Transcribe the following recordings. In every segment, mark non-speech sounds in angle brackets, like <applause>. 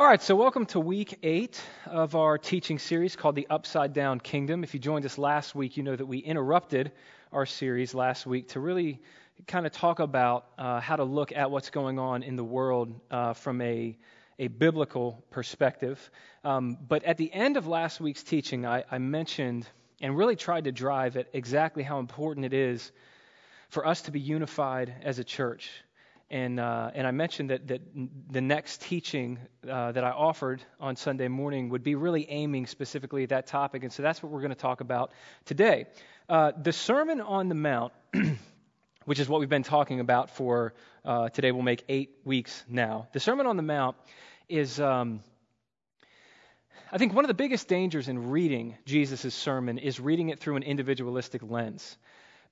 All right, so welcome to week eight of our teaching series called The Upside Down Kingdom. If you joined us last week, you know that we interrupted our series last week to really kind of talk about uh, how to look at what's going on in the world uh, from a, a biblical perspective. Um, but at the end of last week's teaching, I, I mentioned and really tried to drive at exactly how important it is for us to be unified as a church and, uh, and I mentioned that, that the next teaching uh, that I offered on Sunday morning would be really aiming specifically at that topic. And so that's what we're going to talk about today. Uh, the Sermon on the Mount, <clears throat> which is what we've been talking about for uh, today, will make eight weeks now. The Sermon on the Mount is. Um, I think one of the biggest dangers in reading Jesus' sermon is reading it through an individualistic lens.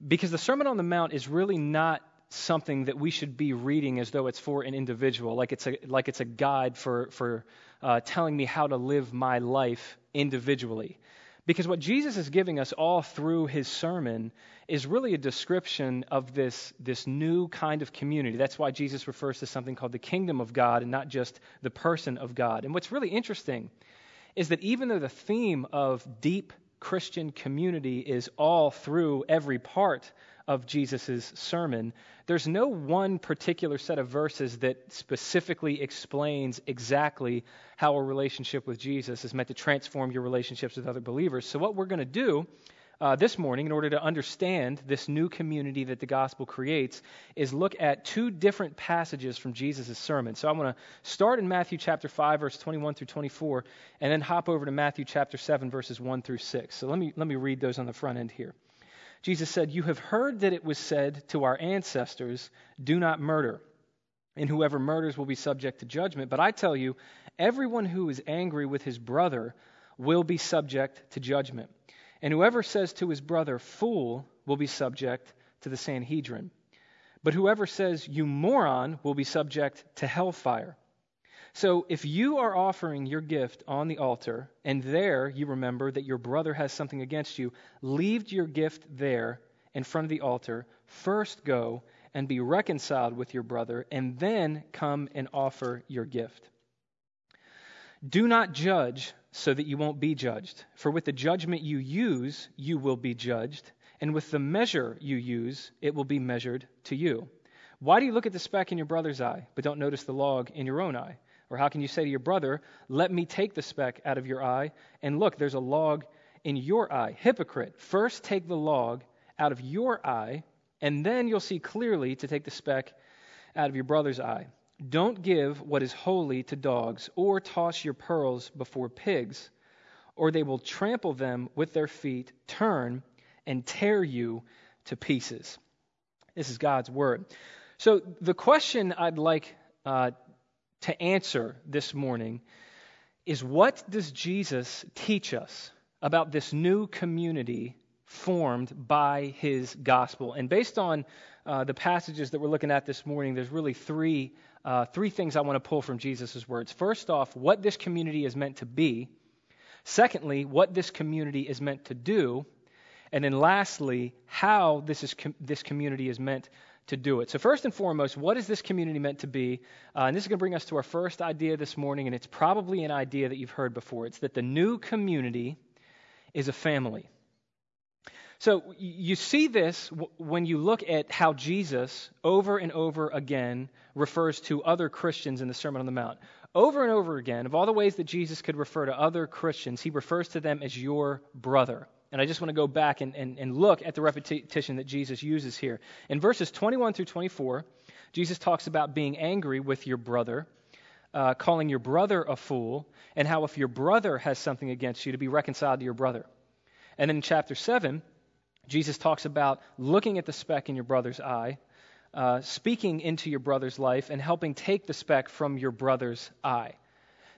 Because the Sermon on the Mount is really not something that we should be reading as though it's for an individual, like it's a, like it's a guide for, for uh, telling me how to live my life individually. Because what Jesus is giving us all through his sermon is really a description of this, this new kind of community. That's why Jesus refers to something called the kingdom of God and not just the person of God. And what's really interesting is that even though the theme of deep Christian community is all through every part of Jesus' sermon, there's no one particular set of verses that specifically explains exactly how a relationship with Jesus is meant to transform your relationships with other believers. So, what we're going to do uh, this morning, in order to understand this new community that the gospel creates, is look at two different passages from Jesus' sermon. So I'm going to start in Matthew chapter 5, verse 21 through 24, and then hop over to Matthew chapter 7, verses 1 through 6. So let me, let me read those on the front end here. Jesus said, You have heard that it was said to our ancestors, Do not murder, and whoever murders will be subject to judgment. But I tell you, everyone who is angry with his brother will be subject to judgment. And whoever says to his brother, Fool, will be subject to the Sanhedrin. But whoever says, You moron, will be subject to hellfire. So if you are offering your gift on the altar, and there you remember that your brother has something against you, leave your gift there in front of the altar. First go and be reconciled with your brother, and then come and offer your gift. Do not judge so that you won't be judged. For with the judgment you use, you will be judged, and with the measure you use, it will be measured to you. Why do you look at the speck in your brother's eye, but don't notice the log in your own eye? Or how can you say to your brother, Let me take the speck out of your eye, and look, there's a log in your eye? Hypocrite, first take the log out of your eye, and then you'll see clearly to take the speck out of your brother's eye. Don't give what is holy to dogs, or toss your pearls before pigs, or they will trample them with their feet, turn, and tear you to pieces. This is God's word. So, the question I'd like uh, to answer this morning is what does Jesus teach us about this new community formed by his gospel? And based on uh, the passages that we're looking at this morning, there's really three, uh, three things I want to pull from Jesus' words. First off, what this community is meant to be. Secondly, what this community is meant to do. And then lastly, how this, is com- this community is meant to do it. So, first and foremost, what is this community meant to be? Uh, and this is going to bring us to our first idea this morning, and it's probably an idea that you've heard before. It's that the new community is a family. So, you see this when you look at how Jesus, over and over again, refers to other Christians in the Sermon on the Mount. Over and over again, of all the ways that Jesus could refer to other Christians, he refers to them as your brother. And I just want to go back and, and, and look at the repetition that Jesus uses here. In verses 21 through 24, Jesus talks about being angry with your brother, uh, calling your brother a fool, and how if your brother has something against you, to be reconciled to your brother. And then in chapter 7, Jesus talks about looking at the speck in your brother's eye, uh, speaking into your brother's life, and helping take the speck from your brother's eye.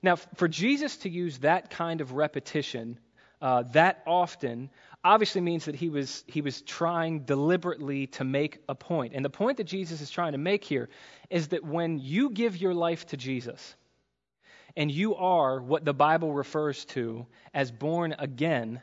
Now, for Jesus to use that kind of repetition uh, that often obviously means that he was, he was trying deliberately to make a point. And the point that Jesus is trying to make here is that when you give your life to Jesus, and you are what the Bible refers to as born again,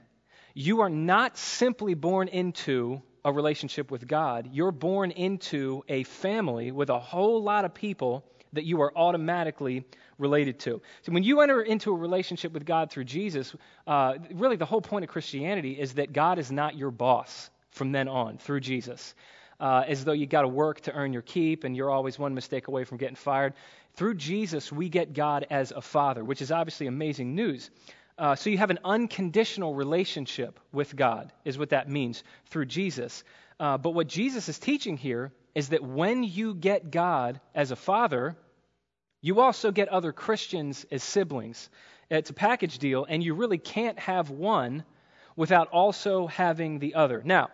you are not simply born into a relationship with God. You're born into a family with a whole lot of people that you are automatically related to. So when you enter into a relationship with God through Jesus, uh, really the whole point of Christianity is that God is not your boss from then on through Jesus. Uh, as though you got to work to earn your keep and you're always one mistake away from getting fired. Through Jesus, we get God as a father, which is obviously amazing news. Uh, so you have an unconditional relationship with God, is what that means through Jesus. Uh, but what Jesus is teaching here is that when you get God as a father, you also get other Christians as siblings. It's a package deal, and you really can't have one without also having the other. Now,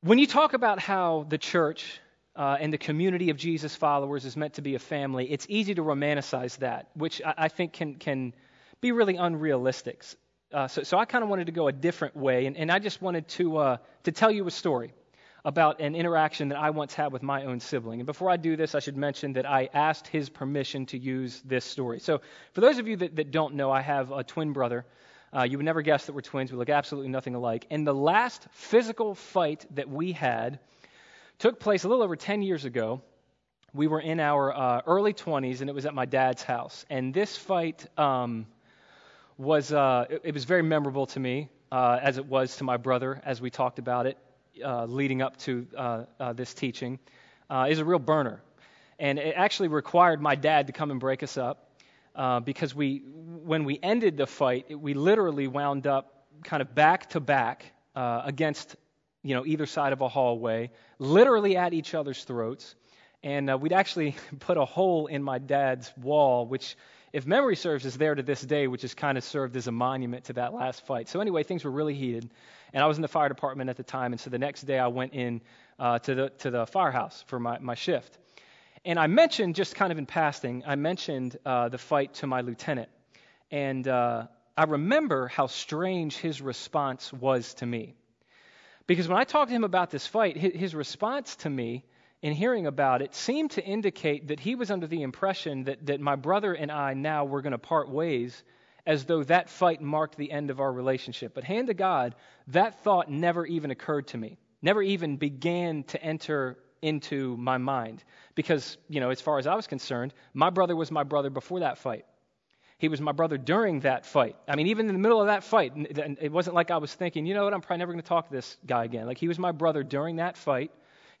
when you talk about how the church uh, and the community of Jesus followers is meant to be a family, it's easy to romanticize that, which I, I think can, can be really unrealistic. Uh, so, so, I kind of wanted to go a different way, and, and I just wanted to, uh, to tell you a story about an interaction that I once had with my own sibling. And before I do this, I should mention that I asked his permission to use this story. So, for those of you that, that don't know, I have a twin brother. Uh, you would never guess that we're twins. We look absolutely nothing alike. And the last physical fight that we had took place a little over 10 years ago. We were in our uh, early 20s, and it was at my dad's house. And this fight um, was uh, it, it, was very memorable to me, uh, as it was to my brother, as we talked about it uh, leading up to uh, uh, this teaching, uh, is a real burner. And it actually required my dad to come and break us up because we, when we ended the fight, we literally wound up kind of back to back against you know, either side of a hallway, literally at each other's throats. And we'd actually <laughs> put a hole in my dad's wall, which, if memory serves, is there to this day, which has kind of served as a monument to that last fight. So, anyway, things were really heated. And I was in the fire department at the time, and so the next day I went in uh, to, the, to the firehouse for my, my shift. And I mentioned, just kind of in passing, I mentioned uh, the fight to my lieutenant. And uh, I remember how strange his response was to me. Because when I talked to him about this fight, his, his response to me in hearing about it seemed to indicate that he was under the impression that, that my brother and I now were going to part ways as though that fight marked the end of our relationship. But hand to God, that thought never even occurred to me, never even began to enter into my mind. Because, you know, as far as I was concerned, my brother was my brother before that fight. He was my brother during that fight. I mean, even in the middle of that fight, it wasn't like I was thinking, you know what, I'm probably never going to talk to this guy again. Like, he was my brother during that fight.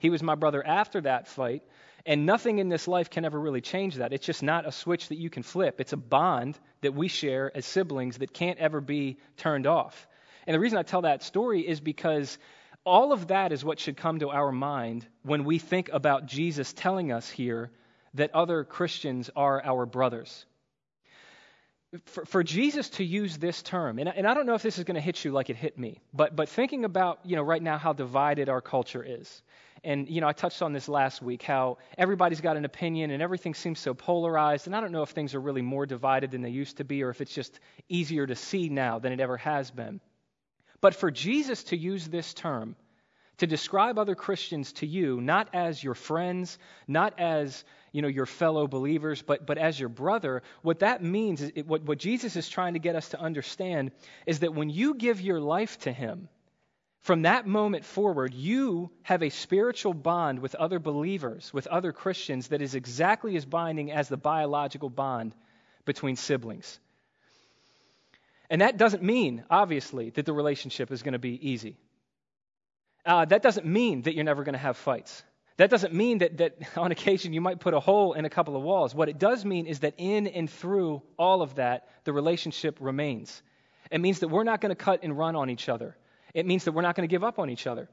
He was my brother after that fight. And nothing in this life can ever really change that. It's just not a switch that you can flip. It's a bond that we share as siblings that can't ever be turned off. And the reason I tell that story is because all of that is what should come to our mind when we think about Jesus telling us here that other Christians are our brothers. For, for Jesus to use this term, and, and I don't know if this is going to hit you like it hit me, but, but thinking about, you know, right now how divided our culture is, and, you know, I touched on this last week how everybody's got an opinion and everything seems so polarized. And I don't know if things are really more divided than they used to be or if it's just easier to see now than it ever has been. But for Jesus to use this term, to describe other Christians to you, not as your friends, not as you know, your fellow believers, but, but as your brother, what that means, is, what, what Jesus is trying to get us to understand, is that when you give your life to Him, from that moment forward, you have a spiritual bond with other believers, with other Christians, that is exactly as binding as the biological bond between siblings. And that doesn't mean, obviously, that the relationship is going to be easy. Uh, that doesn't mean that you're never going to have fights. That doesn't mean that, that <laughs> on occasion you might put a hole in a couple of walls. What it does mean is that in and through all of that, the relationship remains. It means that we're not going to cut and run on each other. It means that we're not going to give up on each other.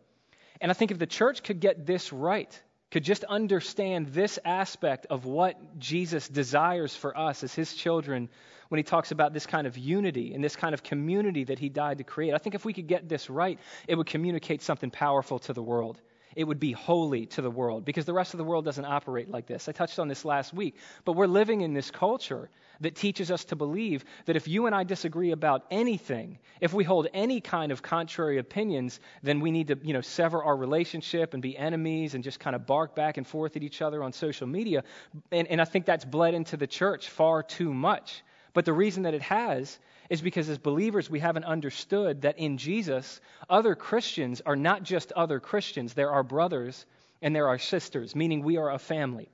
And I think if the church could get this right, could just understand this aspect of what Jesus desires for us as his children when he talks about this kind of unity and this kind of community that he died to create. I think if we could get this right, it would communicate something powerful to the world it would be holy to the world because the rest of the world doesn't operate like this. I touched on this last week. But we're living in this culture that teaches us to believe that if you and I disagree about anything, if we hold any kind of contrary opinions, then we need to, you know, sever our relationship and be enemies and just kind of bark back and forth at each other on social media. And, and I think that's bled into the church far too much. But the reason that it has is because as believers, we haven't understood that in Jesus, other Christians are not just other Christians, they're our brothers and they're our sisters, meaning we are a family.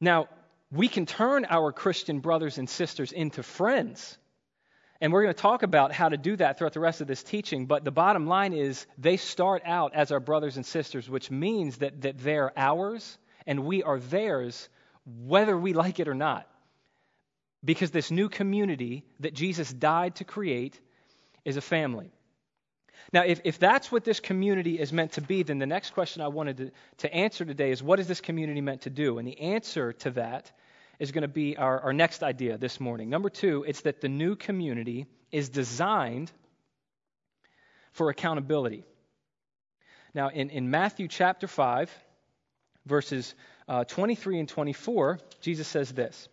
Now, we can turn our Christian brothers and sisters into friends. And we're going to talk about how to do that throughout the rest of this teaching. But the bottom line is they start out as our brothers and sisters, which means that, that they're ours and we are theirs, whether we like it or not. Because this new community that Jesus died to create is a family. Now, if, if that's what this community is meant to be, then the next question I wanted to, to answer today is what is this community meant to do? And the answer to that is going to be our, our next idea this morning. Number two, it's that the new community is designed for accountability. Now, in, in Matthew chapter 5, verses uh, 23 and 24, Jesus says this.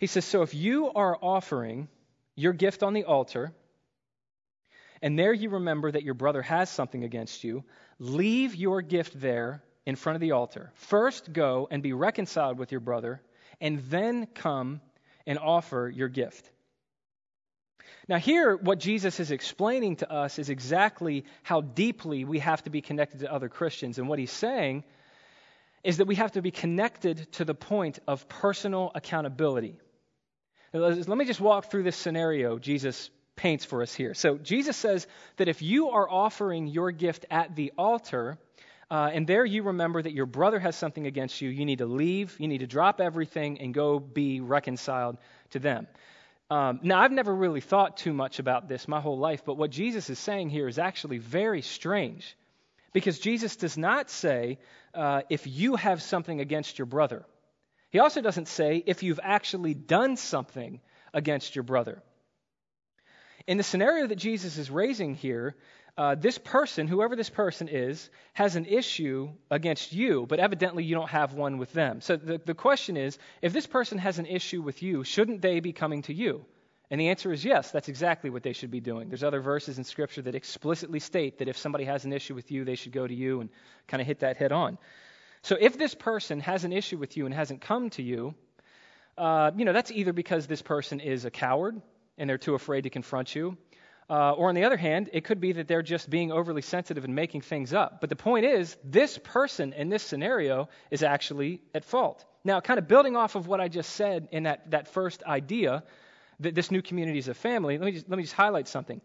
He says, So if you are offering your gift on the altar, and there you remember that your brother has something against you, leave your gift there in front of the altar. First go and be reconciled with your brother, and then come and offer your gift. Now, here, what Jesus is explaining to us is exactly how deeply we have to be connected to other Christians. And what he's saying is that we have to be connected to the point of personal accountability. Let me just walk through this scenario Jesus paints for us here. So Jesus says that if you are offering your gift at the altar, uh, and there you remember that your brother has something against you, you need to leave, you need to drop everything and go be reconciled to them. Um, now, I've never really thought too much about this my whole life, but what Jesus is saying here is actually very strange. Because Jesus does not say, uh, if you have something against your brother. He also doesn't say, if you've actually done something against your brother. In the scenario that Jesus is raising here, uh, this person, whoever this person is, has an issue against you, but evidently you don't have one with them. So the, the question is if this person has an issue with you, shouldn't they be coming to you? And the answer is yes, that's exactly what they should be doing. There's other verses in Scripture that explicitly state that if somebody has an issue with you, they should go to you and kind of hit that head on. So if this person has an issue with you and hasn't come to you, uh, you know, that's either because this person is a coward and they're too afraid to confront you. Uh, or on the other hand, it could be that they're just being overly sensitive and making things up. But the point is, this person in this scenario is actually at fault. Now, kind of building off of what I just said in that, that first idea, that this new community is a family, let me, just, let me just highlight something.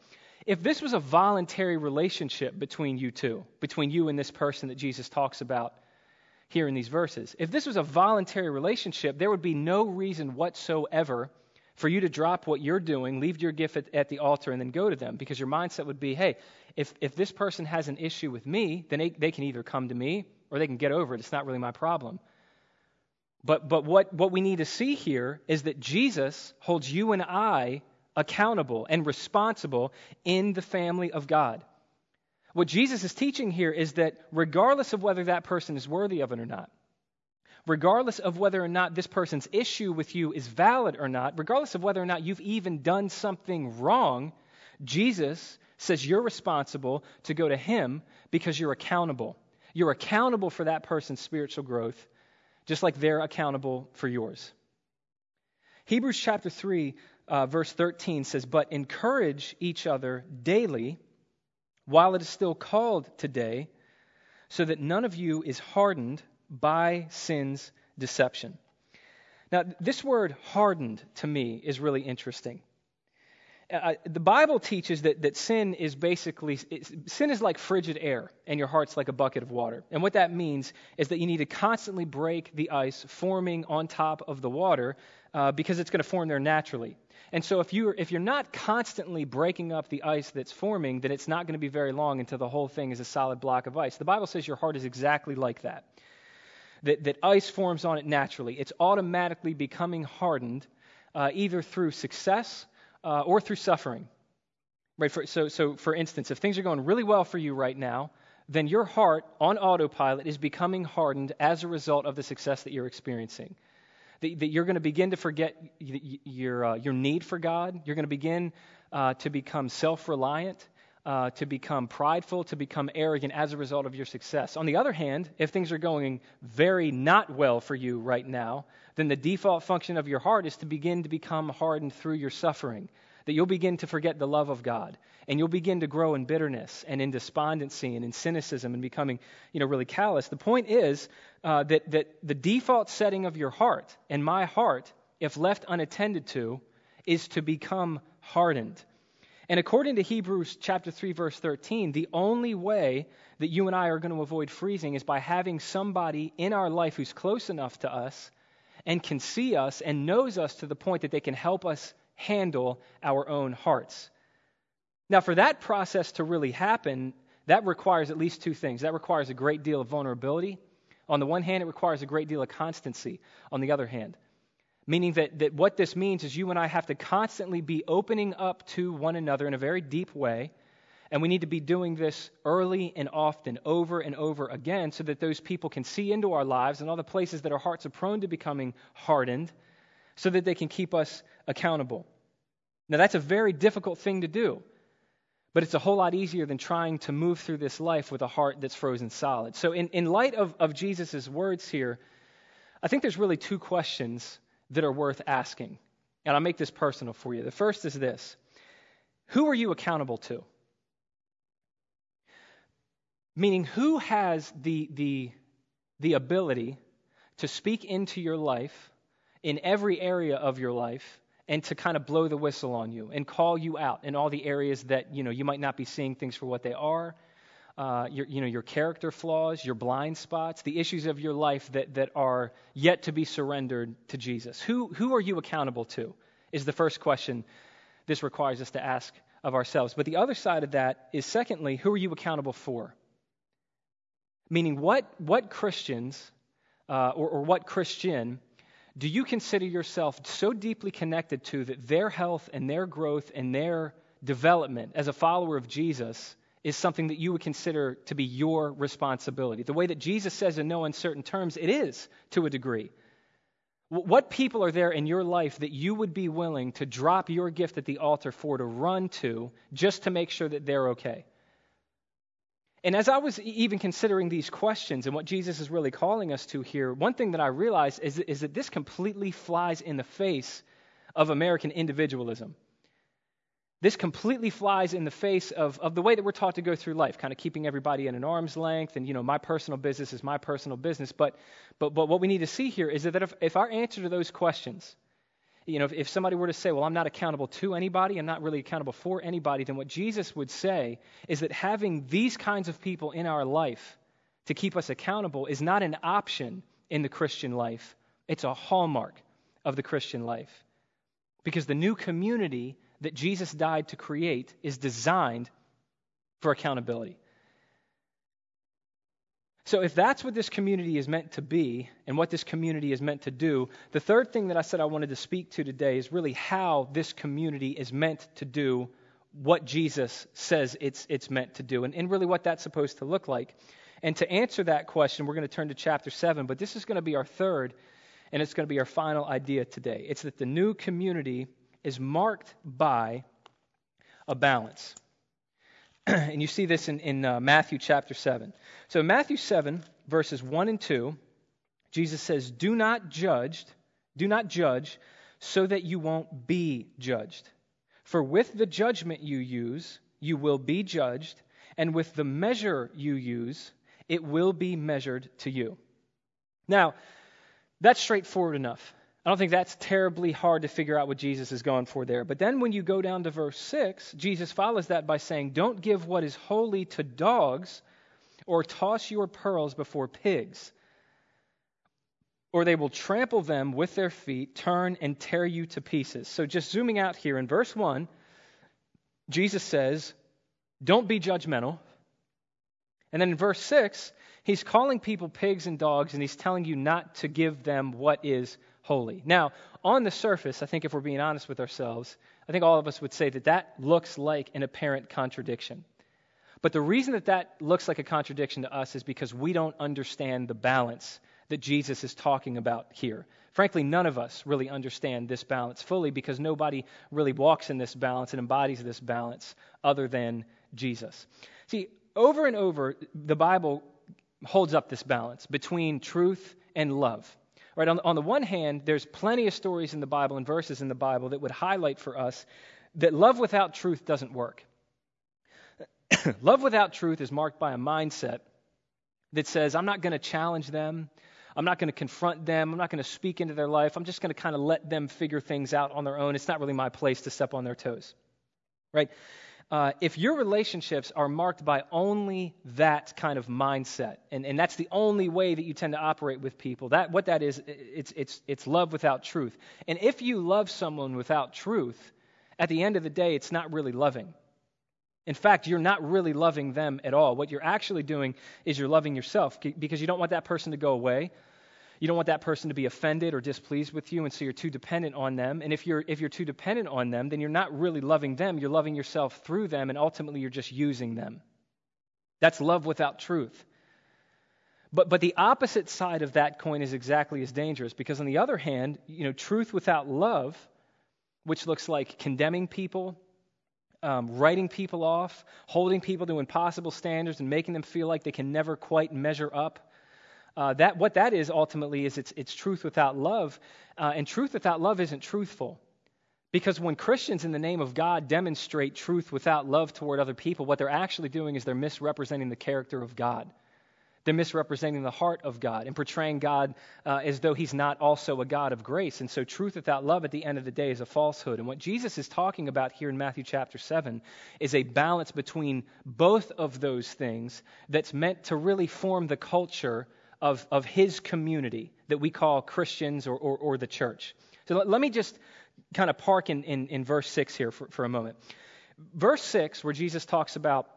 If this was a voluntary relationship between you two, between you and this person that Jesus talks about here in these verses, if this was a voluntary relationship, there would be no reason whatsoever for you to drop what you're doing, leave your gift at, at, the altar, and then go to them because your mindset would be hey, if, if this person has an issue with me, then they, they can either come to me or they can get over it. It's not really my problem. But, but what, what we need to see here is that Jesus holds you and I accountable and responsible in the family of God. What Jesus is teaching here is that regardless of whether that person is worthy of it or not, regardless of whether or not this person's issue with you is valid or not, regardless of whether or not you've even done something wrong, Jesus says you're responsible to go to Him because you're accountable. You're accountable for that person's spiritual growth, just like they're accountable for yours. Hebrews chapter 3, uh, verse 13 says, But encourage each other daily while it is still called today, so that none of you is hardened by sin's deception. Now, this word hardened to me is really interesting. Uh, the Bible teaches that, that sin is basically sin is like frigid air, and your heart's like a bucket of water. And what that means is that you need to constantly break the ice forming on top of the water uh, because it's going to form there naturally. And so if you're if you're not constantly breaking up the ice that's forming, then it's not going to be very long until the whole thing is a solid block of ice. The Bible says your heart is exactly like that that, that ice forms on it naturally. It's automatically becoming hardened uh, either through success uh, or through suffering. Right? For, so, so, for instance, if things are going really well for you right now, then your heart on autopilot is becoming hardened as a result of the success that you're experiencing. That, that you're going to begin to forget your, uh, your need for God. You're going to begin uh, to become self reliant uh, to become prideful, to become arrogant as a result of your success. On the other hand, if things are going very not well for you right now, then the default function of your heart is to begin to become hardened through your suffering. that you'll begin to forget the love of God and you'll begin to grow in bitterness and in despondency and in cynicism and becoming, you know, really callous. The point is uh, that, that the default setting of your heart and my heart, if left unattended to, is to become hardened. And according to Hebrews chapter 3 verse 13, the only way that you and I are going to avoid freezing is by having somebody in our life who's close enough to us and can see us and knows us to the point that they can help us handle our own hearts. Now, for that process to really happen, that requires at least two things. That requires a great deal of vulnerability. On the one hand, it requires a great deal of constancy. On the other hand, meaning that, that what this means is you and I have to constantly be opening up to one another in a very deep way. And we need to be doing this early and often, over and over again, so that those people can see into our lives and all the places that our hearts are prone to becoming hardened, so that they can keep us accountable. Now, that's a very difficult thing to do. But it's a whole lot easier than trying to move through this life with a heart that's frozen solid. So, in, in light of, of Jesus' words here, I think there's really two questions that are worth asking. And I'll make this personal for you. The first is this Who are you accountable to? Meaning, who has the, the, the ability to speak into your life in every area of your life and to kind of blow the whistle on you and call you out in all the areas that you know you might not be seeing things for what they are uh, your, you know, your character flaws, your blind spots, the issues of your life that, that are yet to be surrendered to Jesus. Who, who are you accountable to? Is the first question this requires us to ask of ourselves. But the other side of that is, secondly, who are you accountable for? Meaning, what, what Christians uh, or, or what Christian do you consider yourself so deeply connected to that their health and their growth and their development as a follower of Jesus is something that you would consider to be your responsibility? The way that Jesus says in no uncertain terms, it is to a degree. What people are there in your life that you would be willing to drop your gift at the altar for, to run to, just to make sure that they're okay? And as I was even considering these questions and what Jesus is really calling us to here, one thing that I realized is, is that this completely flies in the face of American individualism. This completely flies in the face of, of the way that we're taught to go through life, kind of keeping everybody at an arm's length, and you know, my personal business is my personal business. But, but, but what we need to see here is that if, if our answer to those questions you know, if, if somebody were to say, well, I'm not accountable to anybody, I'm not really accountable for anybody, then what Jesus would say is that having these kinds of people in our life to keep us accountable is not an option in the Christian life, it's a hallmark of the Christian life. Because the new community that Jesus died to create is designed for accountability. So, if that's what this community is meant to be and what this community is meant to do, the third thing that I said I wanted to speak to today is really how this community is meant to do what Jesus says it's, it's meant to do, and, and really what that's supposed to look like. And to answer that question, we're going to turn to chapter 7, but this is going to be our third, and it's going to be our final idea today. It's that the new community is marked by a balance. <clears throat> and you see this in, in uh, Matthew chapter 7. So, Matthew 7, verses 1 and 2, Jesus says, Do not judge, do not judge, so that you won't be judged. For with the judgment you use, you will be judged, and with the measure you use, it will be measured to you. Now, that's straightforward enough. I don't think that's terribly hard to figure out what Jesus is going for there. But then when you go down to verse 6, Jesus follows that by saying, Don't give what is holy to dogs or toss your pearls before pigs, or they will trample them with their feet, turn and tear you to pieces. So just zooming out here in verse 1, Jesus says, Don't be judgmental. And then in verse 6, he's calling people pigs and dogs, and he's telling you not to give them what is holy. Now, on the surface, I think if we're being honest with ourselves, I think all of us would say that that looks like an apparent contradiction. But the reason that that looks like a contradiction to us is because we don't understand the balance that Jesus is talking about here. Frankly, none of us really understand this balance fully because nobody really walks in this balance and embodies this balance other than Jesus. See, over and over, the Bible holds up this balance between truth and love. Right, on, on the one hand, there's plenty of stories in the Bible and verses in the Bible that would highlight for us that love without truth doesn't work. <coughs> love without truth is marked by a mindset that says, I'm not going to challenge them. I'm not going to confront them. I'm not going to speak into their life. I'm just going to kind of let them figure things out on their own. It's not really my place to step on their toes. Right? Uh, if your relationships are marked by only that kind of mindset, and, and that's the only way that you tend to operate with people, that what that is, it's, it's, it's love without truth. And if you love someone without truth, at the end of the day, it's not really loving. In fact, you're not really loving them at all. What you're actually doing is you're loving yourself because you don't want that person to go away. You don't want that person to be offended or displeased with you, and so you're too dependent on them. And if you're, if you're too dependent on them, then you're not really loving them. You're loving yourself through them, and ultimately you're just using them. That's love without truth. But, but the opposite side of that coin is exactly as dangerous because, on the other hand, you know, truth without love, which looks like condemning people, um, writing people off, holding people to impossible standards, and making them feel like they can never quite measure up. Uh, that what that is ultimately is it's, it's truth without love, uh, and truth without love isn't truthful. Because when Christians, in the name of God, demonstrate truth without love toward other people, what they're actually doing is they're misrepresenting the character of God. They're misrepresenting the heart of God and portraying God uh, as though He's not also a God of grace. And so, truth without love at the end of the day is a falsehood. And what Jesus is talking about here in Matthew chapter 7 is a balance between both of those things that's meant to really form the culture of, of His community that we call Christians or, or, or the church. So, let, let, me just kind of park in, in, in verse 6 here for, for a moment. Verse 6, where Jesus talks about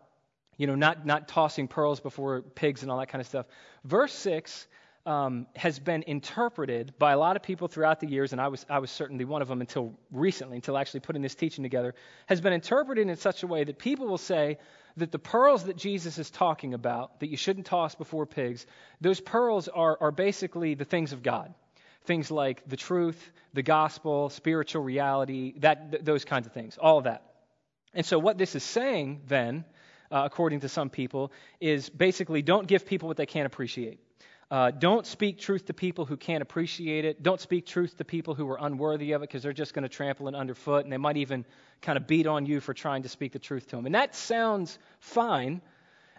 you know, not, not tossing pearls before pigs and all that kind of stuff. Verse 6 um, has been interpreted by a lot of people throughout the years, and I was, I was certainly one of them until recently, until actually putting this teaching together, has been interpreted in such a way that people will say that the pearls that Jesus is talking about, that you shouldn't toss before pigs, those pearls are, are basically the things of God. Things like the truth, the gospel, spiritual reality, that, th- those kinds of things, all of that. And so, what this is saying then uh, according to some people, is basically don't give people what they can't appreciate. Uh, don't speak truth to people who can't appreciate it. Don't speak truth to people who are unworthy of it because they're just going to trample it underfoot and they might even kind of beat on you for trying to speak the truth to them. And that sounds fine.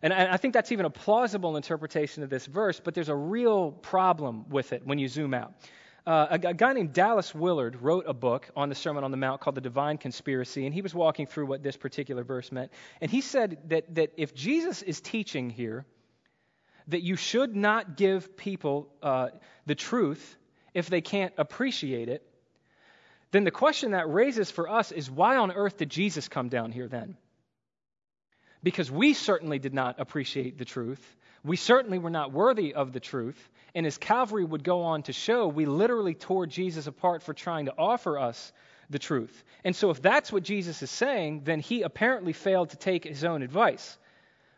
And I think that's even a plausible interpretation of this verse, but there's a real problem with it when you zoom out. Uh, a, a, guy named Dallas Willard wrote a book on the Sermon on the Mount called The Divine Conspiracy, and he was walking through what this particular verse meant. And he said that, that if Jesus is teaching here that you should not give people uh, the truth if they can't appreciate it, then the question that raises for us is why on earth did Jesus come down here then? Because we certainly did not appreciate the truth. We certainly were not worthy of the truth. And as Calvary would go on to show, we literally tore Jesus apart for trying to offer us the truth. And so, if that's what Jesus is saying, then he apparently failed to take his own advice.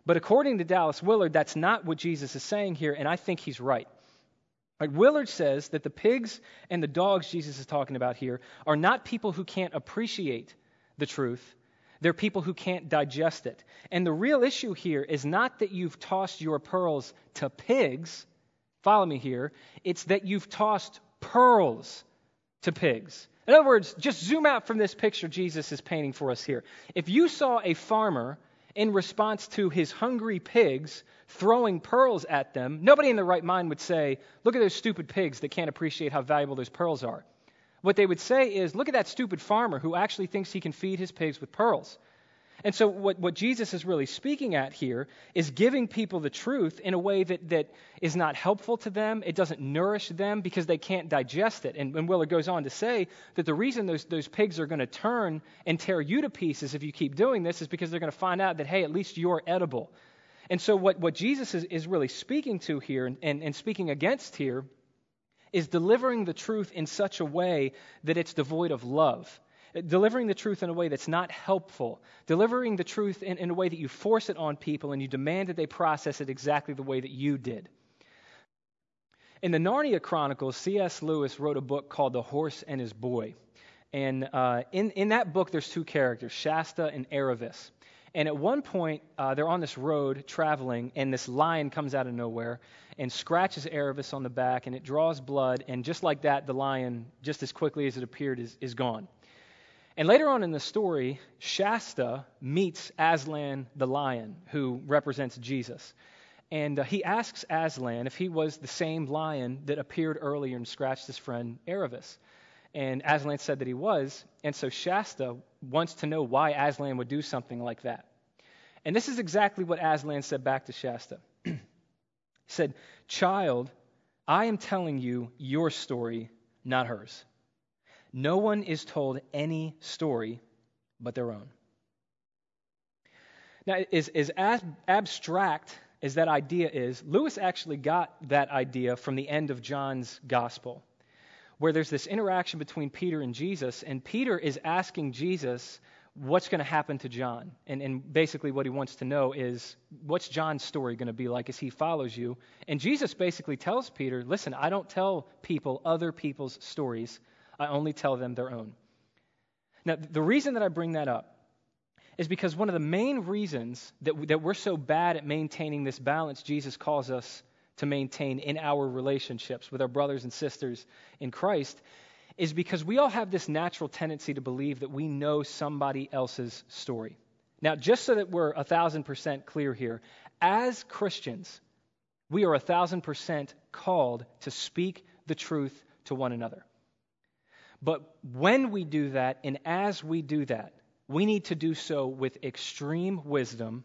But according to Dallas Willard, that's not what Jesus is saying here, and I think he's right. Willard says that the pigs and the dogs Jesus is talking about here are not people who can't appreciate the truth, they're people who can't digest it. And the real issue here is not that you've tossed your pearls to pigs. Follow me here. It's that you've tossed pearls to pigs. In other words, just zoom out from this picture Jesus is painting for us here. If you saw a farmer in response to his hungry pigs throwing pearls at them, nobody in their right mind would say, Look at those stupid pigs that can't appreciate how valuable those pearls are. What they would say is, look at that stupid farmer who actually thinks he can feed his pigs with pearls. And so, what, what Jesus is really speaking at here is giving people the truth in a way that, that is not helpful to them. It doesn't nourish them because they can't digest it. And, and Willard goes on to say that the reason those, those pigs are going to turn and tear you to pieces if you keep doing this is because they're going to find out that, hey, at least you're edible. And so, what, what Jesus is, is really speaking to here and, and, and speaking against here is delivering the truth in such a way that it's devoid of love. Delivering the truth in a way that's not helpful. Delivering the truth in, in a way that you force it on people and you demand that they process it exactly the way that you did. In the Narnia Chronicles, C.S. Lewis wrote a book called The Horse and His Boy. And uh, in, in that book, there's two characters, Shasta and Aravis. And at one point, uh, they're on this road traveling, and this lion comes out of nowhere and scratches Aravis on the back, and it draws blood. And just like that, the lion, just as quickly as it appeared, is, is gone. And later on in the story, Shasta meets Aslan the lion, who represents Jesus. And uh, he asks Aslan if he was the same lion that appeared earlier and scratched his friend Aravis. And Aslan said that he was. And so Shasta wants to know why Aslan would do something like that. And this is exactly what Aslan said back to Shasta. he <clears throat> said, Child, I am telling you your story, not hers. No one is told any story but their own. Now, as, as abstract as that idea is, Lewis actually got that idea from the end of John's gospel, where there's this interaction between Peter and Jesus, and Peter is asking Jesus what's going to happen to John. And, and basically, what he wants to know is what's John's story going to be like as he follows you? And Jesus basically tells Peter, listen, I don't tell people other people's stories, I only tell them their own. Now, the reason that I bring that up is because one of the main reasons that, that we're so bad at maintaining this balance Jesus calls us to maintain in our relationships with our brothers and sisters in Christ is because we all have this natural tendency to believe that we know somebody else's story. Now, just so that we're a thousand percent clear here, as Christians, we are a thousand percent called to speak the truth to one another. But when we do that, and as we do that, we need to do so with extreme wisdom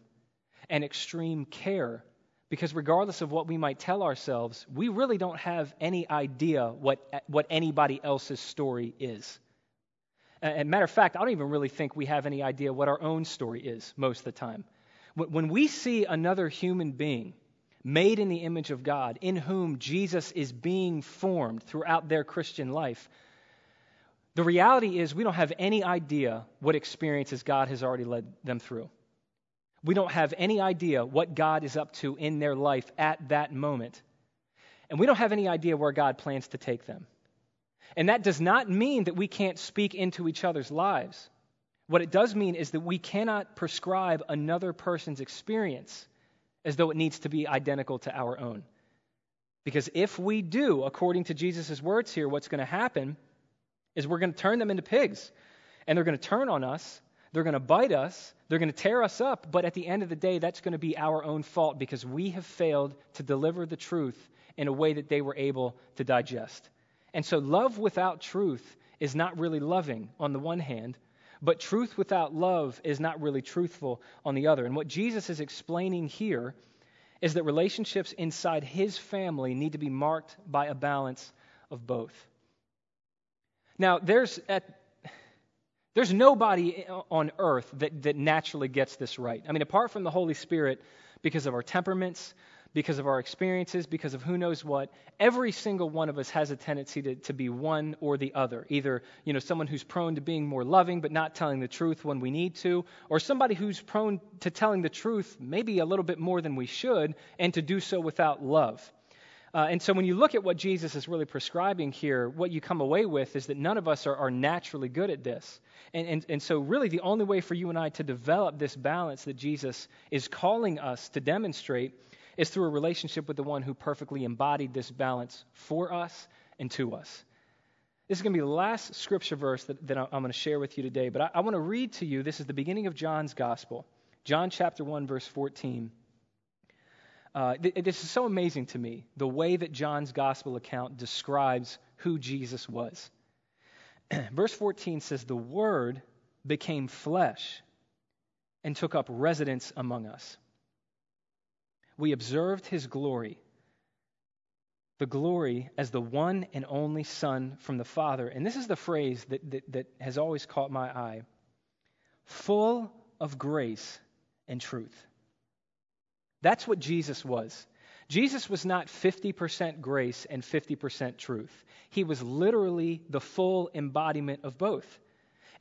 and extreme care because regardless of what we might tell ourselves, we really don't have any idea what, what anybody else's story is. And matter of fact, I don't even really think we have any idea what our own story is most of the time. When we see another human being made in the image of God, in whom Jesus is being formed throughout their Christian life, the reality is we don't have any idea what experiences God has already led them through. We don't have any idea what God is up to in their life at that moment. And we don't have any idea where God plans to take them. And that does not mean that we can't speak into each other's lives. What it does mean is that we cannot prescribe another person's experience as though it needs to be identical to our own. Because if we do, according to Jesus' words here, what's going to happen is we're going to turn them into pigs. And they're going to turn on us they're going to bite us, they're going to tear us up, but at the end of the day, that's going to be our own fault because we have failed to deliver the truth in a way that they were able to digest. And so, love without truth is not really loving on the one hand, but truth without love is not really truthful on the other. And what Jesus is explaining here is that relationships inside his family need to be marked by a balance of both. Now, there's at there's nobody on earth that, that naturally gets this right. I mean, apart from the Holy Spirit, because of our temperaments, because of our experiences, because of who knows what, every single one of us has a tendency to, to be one or the other. Either, you know, someone who's prone to being more loving but not telling the truth when we need to, or somebody who's prone to telling the truth maybe a little bit more than we should and to do so without love. Uh, and so when you look at what Jesus is really prescribing here, what you come away with is that none of us are, are naturally good at this. And, and, and so, really, the only way for you and I to develop this balance that Jesus is calling us to demonstrate is through a relationship with the one who perfectly embodied this balance for us and to us. This is going to be the last scripture verse that, that I'm going to share with you today, but I, I want to read to you. This is the beginning of John's gospel, John chapter 1, verse 14. Uh, th- this is so amazing to me, the way that John's gospel account describes who Jesus was. <clears throat> Verse 14 says, The Word became flesh and took up residence among us. We observed his glory, the glory as the one and only Son from the Father. And this is the phrase that, that, that has always caught my eye full of grace and truth. That's what Jesus was. Jesus was not 50% grace and 50% truth. He was literally the full embodiment of both.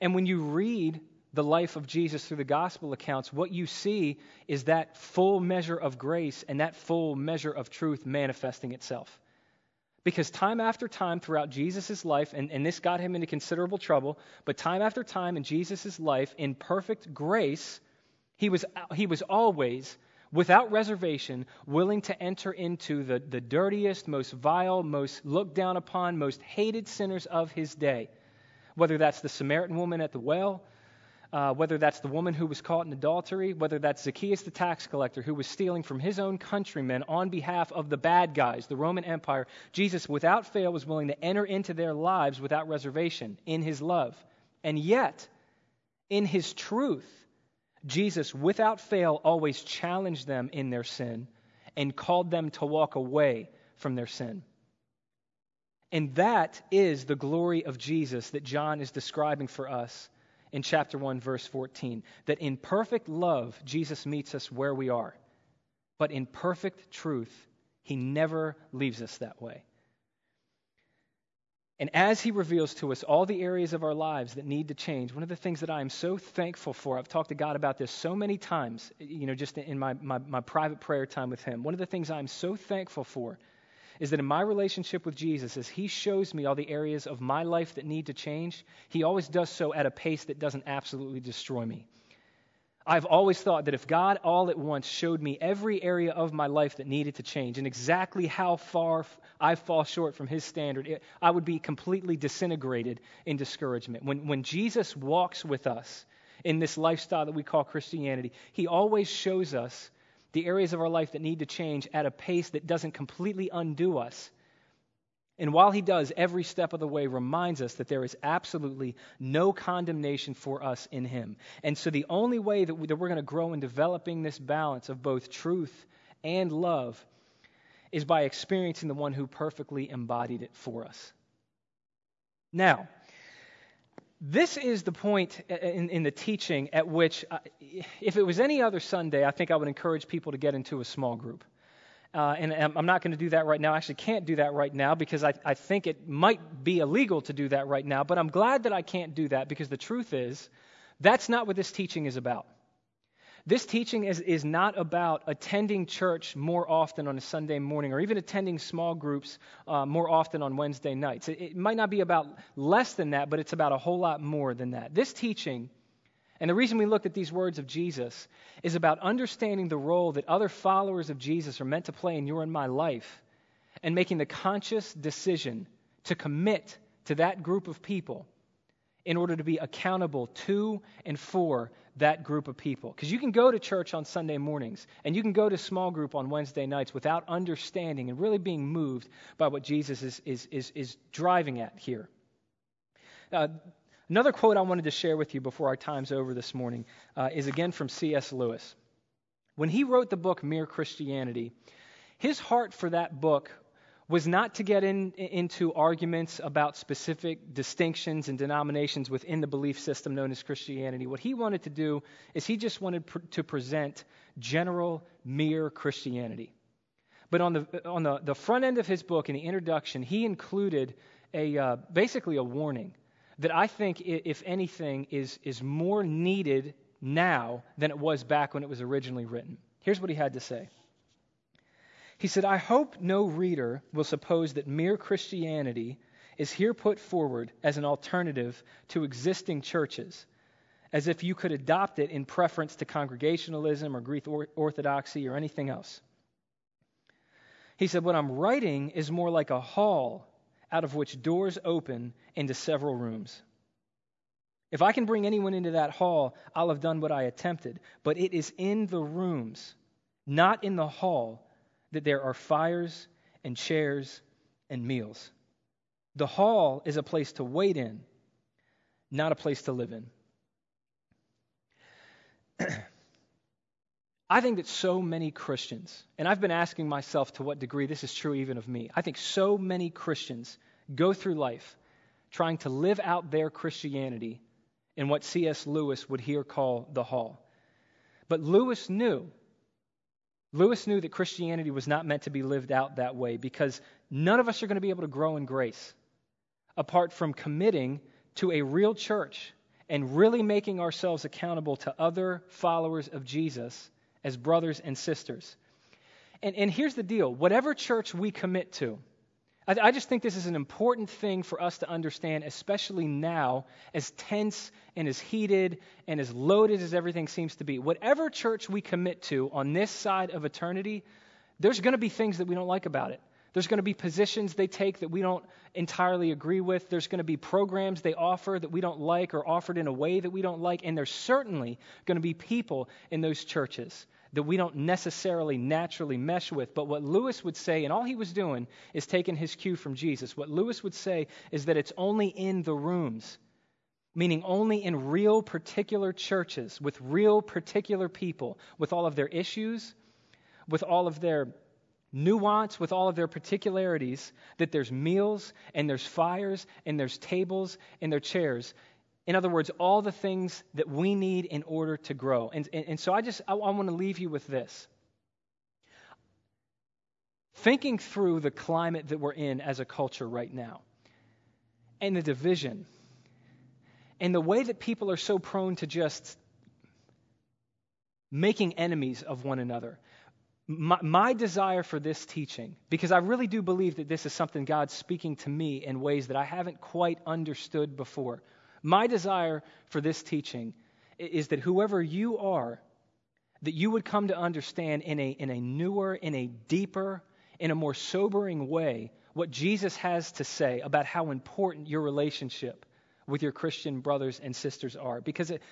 And when you read the life of Jesus through the gospel accounts, what you see is that full measure of grace and that full measure of truth manifesting itself. Because time after time throughout Jesus' life, and, and this got him into considerable trouble, but time after time in Jesus' life, in perfect grace, he was, he was always without reservation, willing to enter into the, the dirtiest, most vile, most looked down upon, most hated sinners of his day, whether that's the Samaritan woman at the well, uh, whether that's the woman who was caught in adultery, whether that's Zacchaeus the tax collector who was stealing from his own countrymen on behalf of the bad guys, the Roman Empire, Jesus, without fail, was willing to enter into their lives without reservation in his love. And yet, in his truth, Jesus, without fail, always challenged them in their sin and called them to walk away from their sin. And that is the glory of Jesus that John is describing for us in chapter 1, verse 14. That in perfect love, Jesus meets us where we are. But in perfect truth, he never leaves us that way. And as he reveals to us all the areas of our lives that need to change, one of the things that I am so thankful for, I've talked to God about this so many times, you know, just in my, my, my private prayer time with him. One of the things I'm so thankful for is that in my relationship with Jesus, as he shows me all the areas of my life that need to change, he always does so at a pace that doesn't absolutely destroy me. I've always thought that if God all at once showed me every area of my life that needed to change and exactly how far I fall short from His standard, it, I would be completely disintegrated in discouragement. When, when Jesus walks with us in this lifestyle that we call Christianity, He always shows us the areas of our life that need to change at a pace that doesn't completely undo us and while he does, every step of the way reminds us that there is absolutely no condemnation for us in him. And so the only way that, we, that we're going to grow in developing this balance of both truth and love is by experiencing the one who perfectly embodied it for us. Now, this is the point in, in the teaching at which, uh, if it was any other Sunday, I think I would encourage people to get into a small group. Uh, and I'm not going to do that right now. I actually can't do that right now because I, I think it might be illegal to do that right now. But I'm glad that I can't do that because the truth is, that's not what this teaching is about. This teaching is, is not about attending church more often on a Sunday morning or even attending small groups uh, more often on Wednesday nights. It, it might not be about less than that, but it's about a whole lot more than that. This teaching and the reason we looked at these words of Jesus is about understanding the role that other followers of Jesus are meant to play in your and my life and making the conscious decision to commit to that group of people in order to be accountable to and for that group of people. Because you can go to church on Sunday mornings and you can go to small group on Wednesday nights without understanding and really being moved by what Jesus is, is, is, is driving at here. Uh, Another quote I wanted to share with you before our time's over this morning uh, is again from C.S. Lewis. When he wrote the book Mere Christianity, his heart for that book was not to get in, into arguments about specific distinctions and denominations within the belief system known as Christianity. What he wanted to do is he just wanted pr- to present general, mere Christianity. But on the, on the, the front end of his book, in the introduction, he included a, uh, basically a warning that I think, if anything, is, is more needed now than it was back when it was originally written. Here's what he had to say. He said, I hope no reader will suppose that mere Christianity is here put forward as an alternative to existing churches, as if you could adopt it in preference to Congregationalism or Greek Orthodoxy or anything else. He said, What I'm writing is more like a hall out of which doors open into several rooms. If I can bring anyone into that hall, I'll have done what I attempted. But it is in the rooms, not in the hall, that there are fires and chairs and meals. The hall is a place to wait in, not a place to live in. <clears throat> I think that so many Christians, and I've been asking myself to what degree this is true even of me, I think so many Christians go through life trying to live out their Christianity in what C.S. Lewis would here call the hall. But Lewis knew, Lewis knew that Christianity was not meant to be lived out that way because none of us are going to be able to grow in grace apart from committing to a real church and really making ourselves accountable to other followers of Jesus as brothers and sisters. And, and here's the deal whatever church we commit to, I, I just think this is an important thing for us to understand, especially now, as tense and as heated and as loaded as everything seems to be. Whatever church we commit to on this side of eternity, there's going to be things that we don't like about it. There's going to be positions they take that we don't entirely agree with. There's going to be programs they offer that we don't like or offered in a way that we don't like. And there's certainly going to be people in those churches that we don't necessarily naturally mesh with. But what Lewis would say, and all he was doing is taking his cue from Jesus, what Lewis would say is that it's only in the rooms, meaning only in real particular churches with real particular people, with all of their issues, with all of their nuance, with all of their particularities, that there's meals and there's fires and there's tables and there's chairs. In other words, all the things that we need in order to grow. And, and, and so I just I, I want to leave you with this. Thinking through the climate that we're in as a culture right now, and the division, and the way that people are so prone to just making enemies of one another. My, my, desire for this teaching, because I really do believe that this is something God's speaking to me in ways that I haven't quite understood before. My desire for this teaching is that whoever you are, that you would come to understand in a, in a newer, in a deeper, in a more sobering way what Jesus has to say about how important your relationship with your Christian brothers and sisters are. Because it,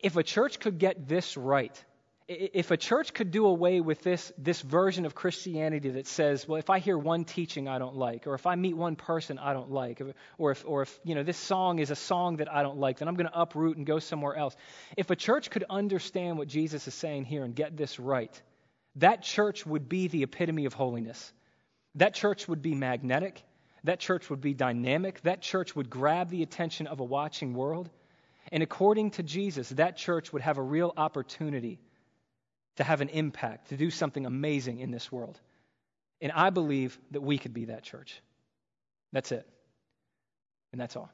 if a church could get this right, if a church could do away with this, this version of Christianity that says, well, if I hear one teaching I don't like, or if I meet one person I don't like, or if, or if you know, this song is a song that I don't like, then I'm going to uproot and go somewhere else. If a church could understand what Jesus is saying here and get this right, that church would be the epitome of holiness. That church would be magnetic. That church would be dynamic. That church would grab the attention of a watching world. And according to Jesus, that church would have a real opportunity to have an impact, to do something amazing in this world. And I believe that we could be that church. That's it. And that's all.